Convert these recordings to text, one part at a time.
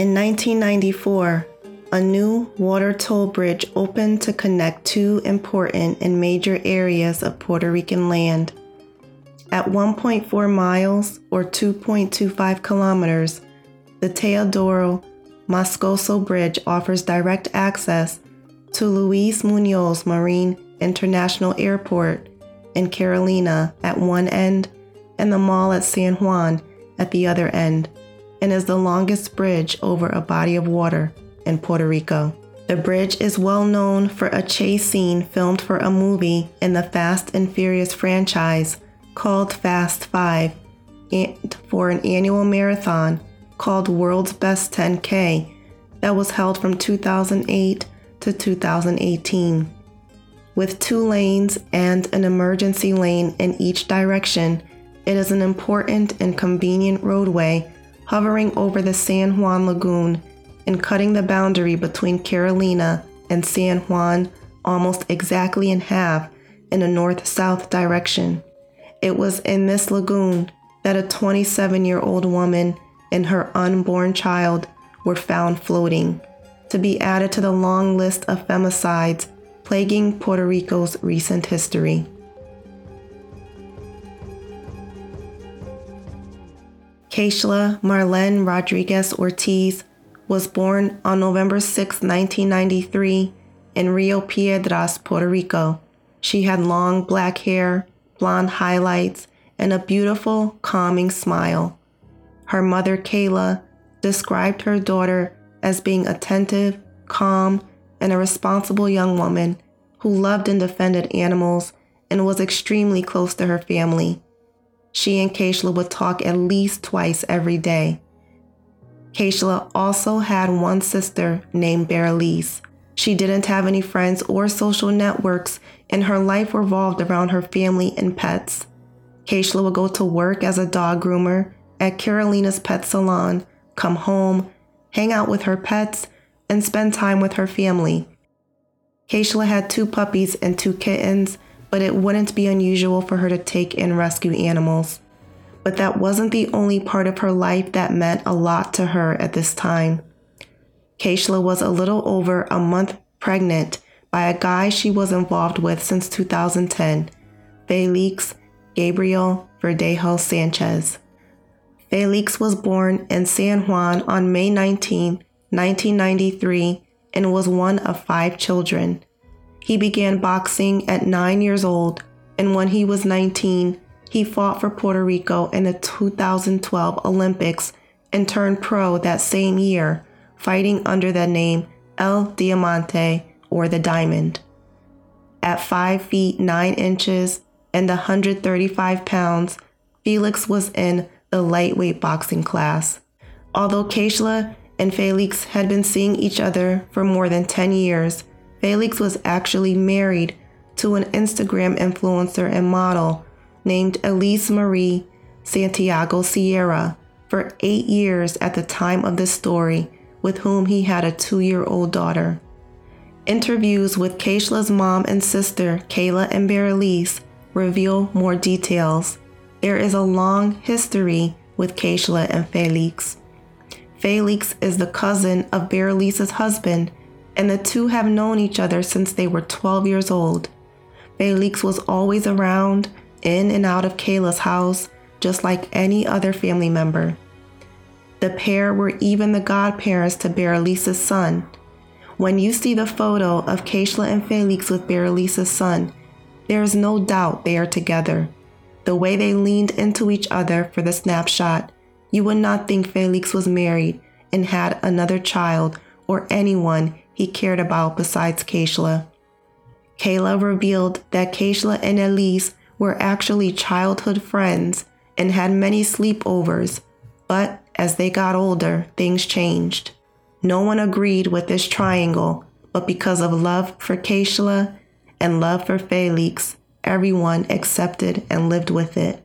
In 1994, a new water toll bridge opened to connect two important and major areas of Puerto Rican land. At 1.4 miles or 2.25 kilometers, the Teodoro Moscoso Bridge offers direct access to Luis Munoz Marin International Airport in Carolina at one end and the mall at San Juan at the other end, and is the longest bridge over a body of water in Puerto Rico. The bridge is well known for a chase scene filmed for a movie in the Fast and Furious franchise called Fast 5 and for an annual marathon called World's Best 10K that was held from 2008 to 2018. With two lanes and an emergency lane in each direction, it is an important and convenient roadway hovering over the San Juan Lagoon and cutting the boundary between Carolina and San Juan almost exactly in half in a north south direction. It was in this lagoon that a 27 year old woman and her unborn child were found floating, to be added to the long list of femicides plaguing Puerto Rico's recent history. Keishla Marlene Rodriguez Ortiz was born on November 6, 1993, in Rio Piedras, Puerto Rico. She had long black hair, blonde highlights, and a beautiful, calming smile. Her mother, Kayla, described her daughter as being attentive, calm, and a responsible young woman who loved and defended animals and was extremely close to her family. She and Keishla would talk at least twice every day. Keishla also had one sister named Beralise. She didn't have any friends or social networks, and her life revolved around her family and pets. Keishla would go to work as a dog groomer at Carolina's Pet Salon, come home, hang out with her pets, and spend time with her family. Keishla had two puppies and two kittens, but it wouldn't be unusual for her to take in rescue animals. But that wasn't the only part of her life that meant a lot to her at this time. Keishla was a little over a month pregnant by a guy she was involved with since 2010, Felix Gabriel Verdejo Sanchez. Felix was born in San Juan on May 19, 1993, and was one of five children. He began boxing at nine years old, and when he was 19, he fought for Puerto Rico in the 2012 Olympics and turned pro that same year, fighting under the name El Diamante or the Diamond. At 5 feet 9 inches and 135 pounds, Felix was in the lightweight boxing class. Although Keishla and Felix had been seeing each other for more than 10 years, Felix was actually married to an Instagram influencer and model named Elise Marie Santiago Sierra for eight years at the time of this story, with whom he had a two year old daughter. Interviews with Keishla's mom and sister, Kayla and Beralise, reveal more details. There is a long history with Keishla and Felix. Felix is the cousin of Beralise's husband and the two have known each other since they were 12 years old. Felix was always around, in and out of Kayla's house, just like any other family member. The pair were even the godparents to Beralise's son. When you see the photo of Keishla and Felix with Beralise's son, there is no doubt they are together. The way they leaned into each other for the snapshot, you would not think Felix was married and had another child or anyone he cared about besides Keishla. Kayla revealed that Keishla and Elise were actually childhood friends and had many sleepovers, but as they got older, things changed. No one agreed with this triangle, but because of love for Keishla and love for Felix, everyone accepted and lived with it.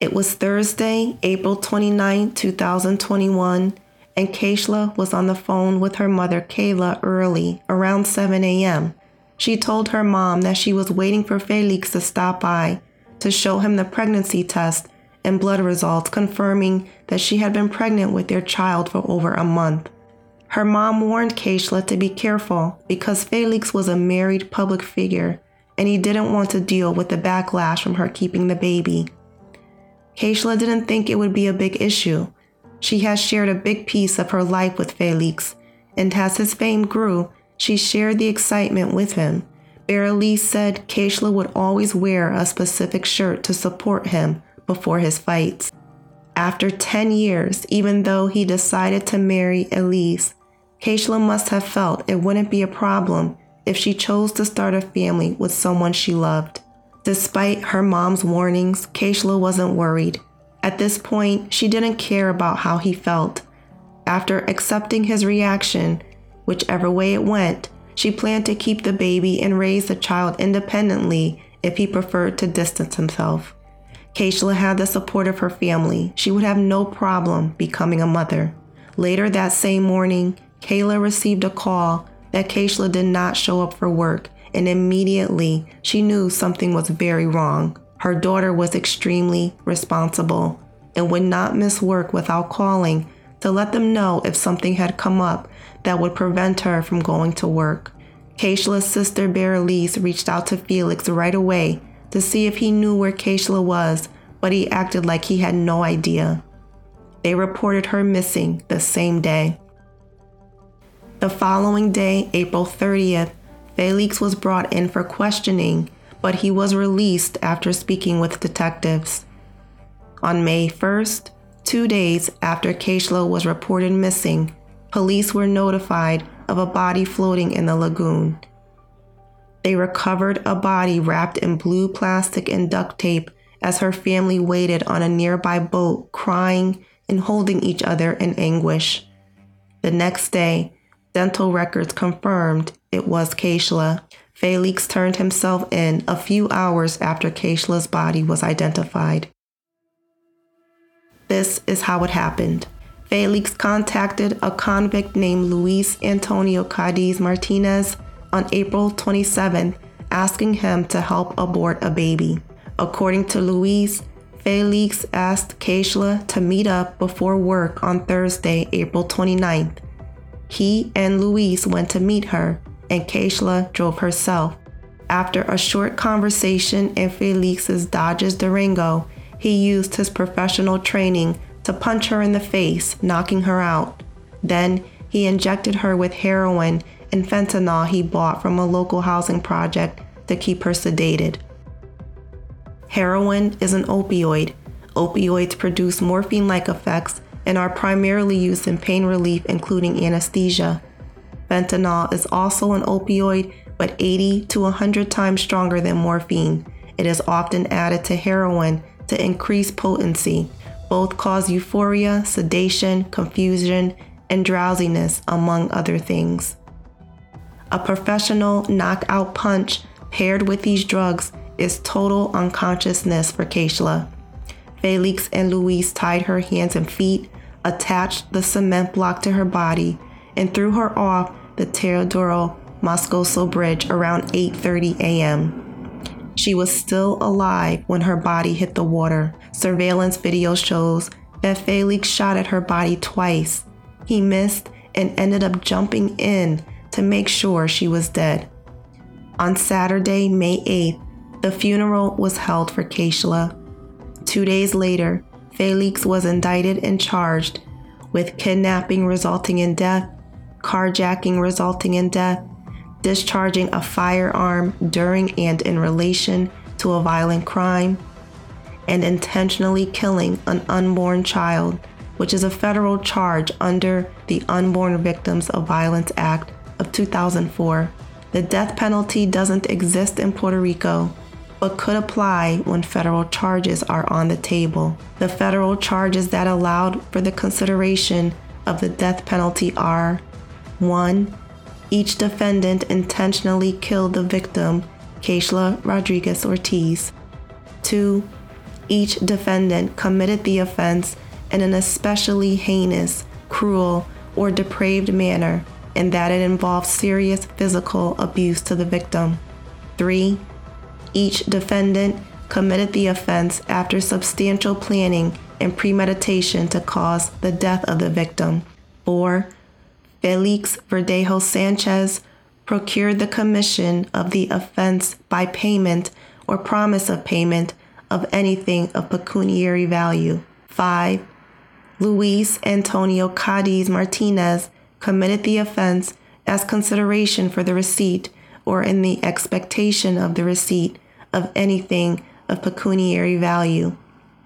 It was Thursday, April 29, 2021, and Keishla was on the phone with her mother Kayla early, around 7 a.m. She told her mom that she was waiting for Felix to stop by to show him the pregnancy test and blood results confirming that she had been pregnant with their child for over a month. Her mom warned Keishla to be careful because Felix was a married public figure and he didn't want to deal with the backlash from her keeping the baby. Keishla didn't think it would be a big issue. She has shared a big piece of her life with Felix, and as his fame grew, she shared the excitement with him. Berenice said Keishla would always wear a specific shirt to support him before his fights. After 10 years, even though he decided to marry Elise, Keishla must have felt it wouldn't be a problem if she chose to start a family with someone she loved. Despite her mom's warnings, Keishla wasn't worried. At this point, she didn't care about how he felt. After accepting his reaction, whichever way it went, she planned to keep the baby and raise the child independently if he preferred to distance himself. Keishla had the support of her family. She would have no problem becoming a mother. Later that same morning, Kayla received a call that Keishla did not show up for work, and immediately she knew something was very wrong. Her daughter was extremely responsible and would not miss work without calling to let them know if something had come up that would prevent her from going to work. Keishla's sister Berenice reached out to Felix right away to see if he knew where Keishla was, but he acted like he had no idea. They reported her missing the same day. The following day, April 30th, Felix was brought in for questioning, but he was released after speaking with detectives. On May 1st, two days after Keishla was reported missing, police were notified of a body floating in the lagoon. They recovered a body wrapped in blue plastic and duct tape as her family waited on a nearby boat, crying and holding each other in anguish. The next day, dental records confirmed it was Keishla. Felix turned himself in a few hours after Keishla's body was identified. This is how it happened. Felix contacted a convict named Luis Antonio Cadiz Martinez on April 27th, asking him to help abort a baby. According to Luis, Felix asked Keishla to meet up before work on Thursday, April 29th. He and Luis went to meet her, and Keishla drove herself. After a short conversation in Felix's Dodge's Durango, he used his professional training to punch her in the face, knocking her out. Then he injected her with heroin and fentanyl he bought from a local housing project to keep her sedated. Heroin is an opioid. Opioids produce morphine like effects and are primarily used in pain relief, including anesthesia. Fentanyl is also an opioid, but 80 to 100 times stronger than morphine. It is often added to heroin to increase potency. Both cause euphoria, sedation, confusion, and drowsiness, among other things. A professional knockout punch paired with these drugs is total unconsciousness for Keishla. Felix and Luis tied her hands and feet, attached the cement block to her body, and threw her off the Teodoro Moscoso Bridge around 8:30 a.m. She was still alive when her body hit the water. Surveillance video shows that Felix shot at her body twice. He missed and ended up jumping in to make sure she was dead. On Saturday, May 8th, the funeral was held for Keishla. Two days later, Felix was indicted and charged with kidnapping resulting in death, carjacking resulting in death, discharging a firearm during and in relation to a violent crime, and intentionally killing an unborn child, which is a federal charge under the Unborn Victims of Violence Act of 2004. The death penalty doesn't exist in Puerto Rico, but could apply when federal charges are on the table. The federal charges that allowed for the consideration of the death penalty are 1. Each defendant intentionally killed the victim, Keishla Rodriguez Ortiz. 2. Each defendant committed the offense in an especially heinous, cruel, or depraved manner and that it involved serious physical abuse to the victim. 3. Each defendant committed the offense after substantial planning and premeditation to cause the death of the victim. 4. Felix Verdejo Sanchez procured the commission of the offense by payment or promise of payment of anything of pecuniary value. 5. Luis Antonio Cadiz Martinez committed the offense as consideration for the receipt or in the expectation of the receipt of anything of pecuniary value.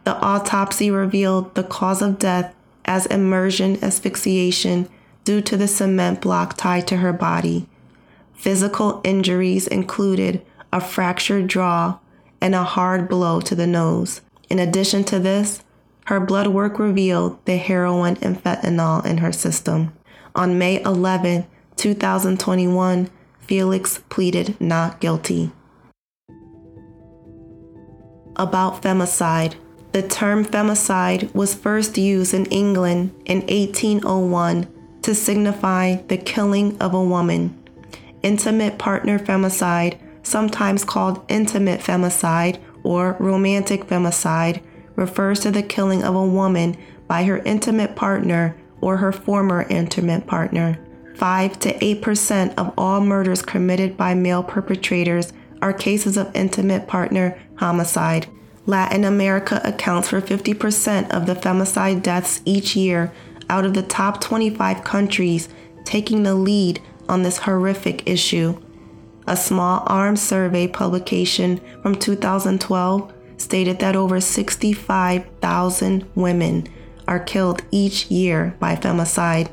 The autopsy revealed the cause of death as immersion asphyxiation due to the cement block tied to her body. Physical injuries included a fractured jaw and a hard blow to the nose. In addition to this, her blood work revealed the heroin and fentanyl in her system. On May 11, 2021, Felix pleaded not guilty. About femicide. The term femicide was first used in England in 1801 to signify the killing of a woman. Intimate partner femicide, sometimes called intimate femicide or romantic femicide, refers to the killing of a woman by her intimate partner or her former intimate partner. 5 to 8% of all murders committed by male perpetrators are cases of intimate partner homicide. Latin America accounts for 50% of the femicide deaths each year out of the top 25 countries taking the lead on this horrific issue. A small arms survey publication from 2012 stated that over 65,000 women are killed each year by femicide.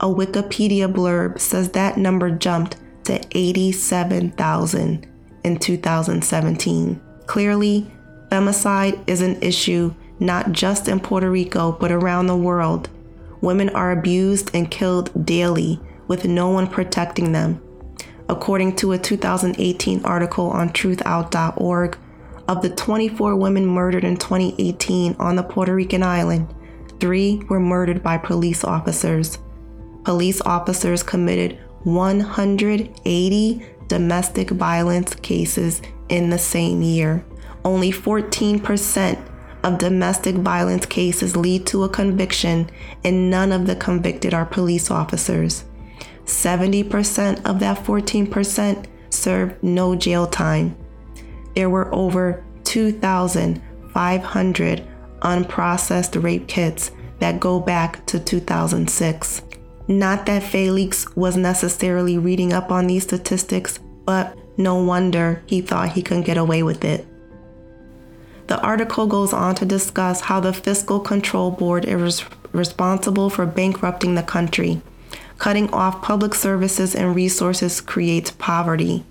A Wikipedia blurb says that number jumped to 87,000 in 2017. Clearly, femicide is an issue not just in Puerto Rico, but around the world. Women are abused and killed daily with no one protecting them. According to a 2018 article on truthout.org, of the 24 women murdered in 2018 on the Puerto Rican island, three were murdered by police officers. Police officers committed 180 domestic violence cases in the same year. Only 14% of domestic violence cases lead to a conviction, and none of the convicted are police officers. 70% of that 14% served no jail time there were over 2,500 unprocessed rape kits that go back to 2006. Not that Felix was necessarily reading up on these statistics, but no wonder he thought he could get away with it. The article goes on to discuss how the Fiscal Control Board is responsible for bankrupting the country. Cutting off public services and resources creates poverty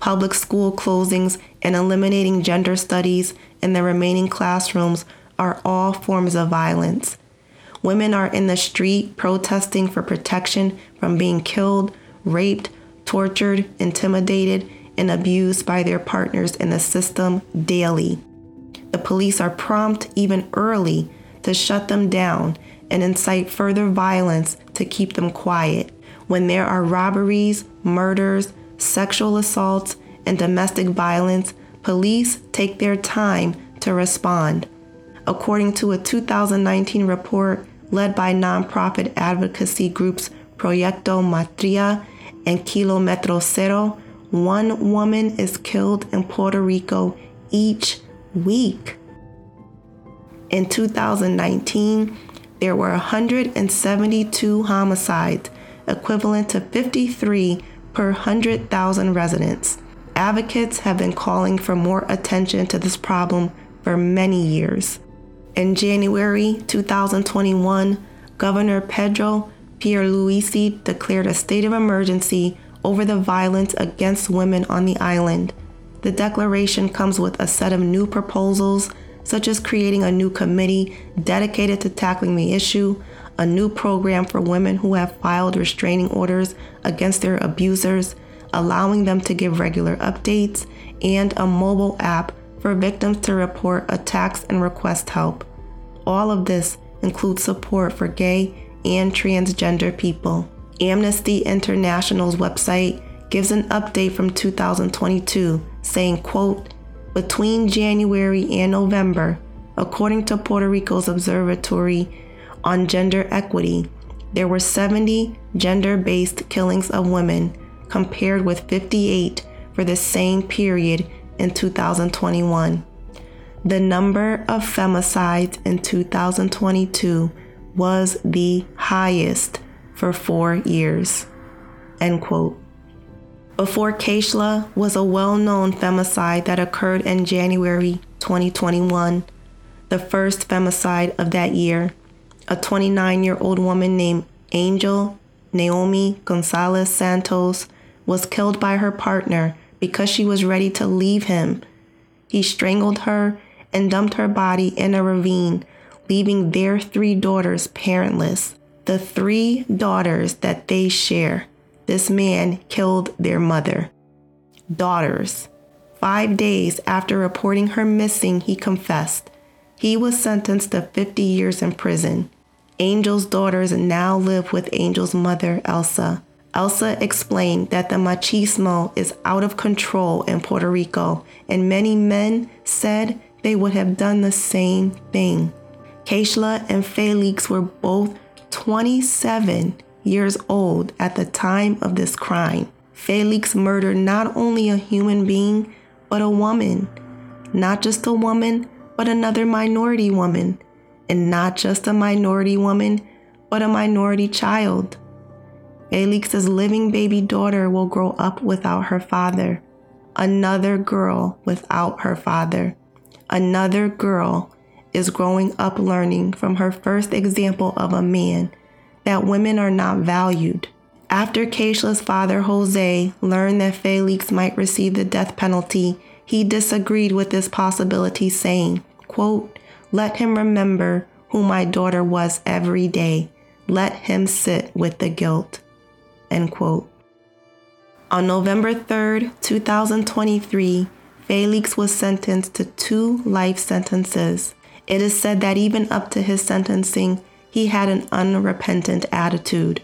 public school closings, and eliminating gender studies in the remaining classrooms are all forms of violence. Women are in the street protesting for protection from being killed, raped, tortured, intimidated, and abused by their partners in the system daily. The police are prompt, even early, to shut them down and incite further violence to keep them quiet. When there are robberies, murders, sexual assaults, and domestic violence, police take their time to respond. According to a 2019 report led by nonprofit advocacy groups Proyecto Matria and Kilometro Cero, one woman is killed in Puerto Rico each week. In 2019, there were 172 homicides, equivalent to 53 per 100,000 residents. Advocates have been calling for more attention to this problem for many years. In January 2021, Governor Pedro Pierluisi declared a state of emergency over the violence against women on the island. The declaration comes with a set of new proposals, such as creating a new committee dedicated to tackling the issue, a new program for women who have filed restraining orders against their abusers, allowing them to give regular updates, and a mobile app for victims to report attacks and request help. All of this includes support for gay and transgender people. Amnesty International's website gives an update from 2022 saying, quote, Between January and November, according to Puerto Rico's Observatory on Gender Equity, there were 70 gender based killings of women, compared with 58 for the same period in 2021. The number of femicides in 2022 was the highest for four years. End quote. Before Keishla was a well known femicide that occurred in January 2021, the first femicide of that year. A 29 year old woman named Angel Naomi Gonzalez Santos was killed by her partner because she was ready to leave him. He strangled her and dumped her body in a ravine, leaving their three daughters parentless. The three daughters that they share this man killed their mother. Daughters. Five days after reporting her missing, he confessed. He was sentenced to 50 years in prison. Angel's daughters now live with Angel's mother, Elsa. Elsa explained that the machismo is out of control in Puerto Rico, and many men said they would have done the same thing. Keishla and Felix were both 27 years old at the time of this crime. Felix murdered not only a human being, but a woman. Not just a woman, but another minority woman. And not just a minority woman, but a minority child. Felix's living baby daughter will grow up without her father. Another girl without her father. Another girl is growing up learning from her first example of a man that women are not valued. After Keishla's father, Jose, learned that Felix might receive the death penalty, he disagreed with this possibility, saying, quote, Let him remember who my daughter was every day. Let him sit with the guilt. End quote. On November 3, 2023, Felix was sentenced to two life sentences. It is said that even up to his sentencing, he had an unrepentant attitude.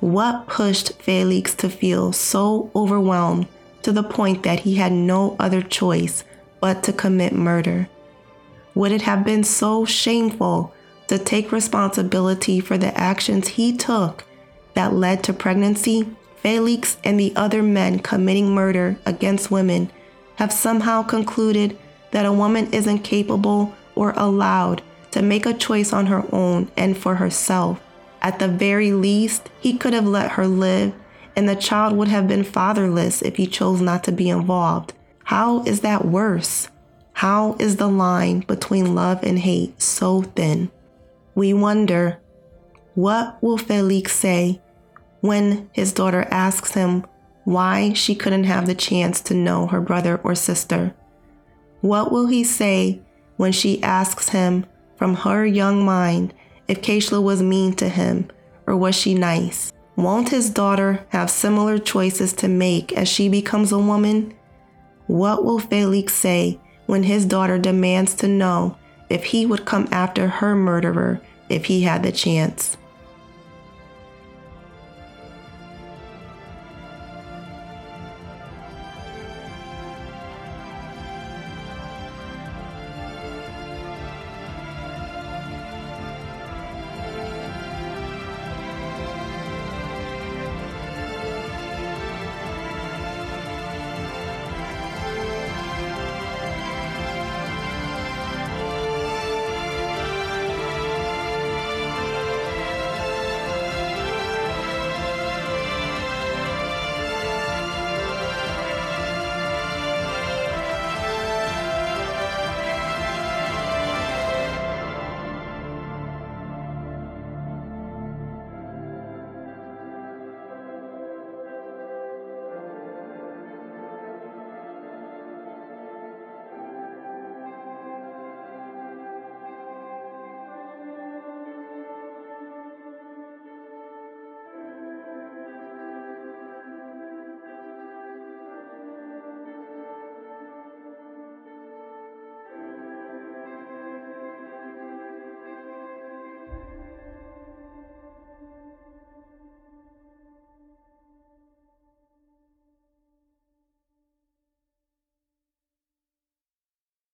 What pushed Felix to feel so overwhelmed to the point that he had no other choice but to commit murder? Would it have been so shameful to take responsibility for the actions he took that led to pregnancy? Felix and the other men committing murder against women have somehow concluded that a woman isn't capable or allowed to make a choice on her own and for herself. At the very least, he could have let her live, and the child would have been fatherless if he chose not to be involved. How is that worse? How is the line between love and hate so thin? We wonder, what will Felix say when his daughter asks him why she couldn't have the chance to know her brother or sister? What will he say when she asks him from her young mind if Keishla was mean to him or was she nice? Won't his daughter have similar choices to make as she becomes a woman? What will Felix say when his daughter demands to know if he would come after her murderer if he had the chance?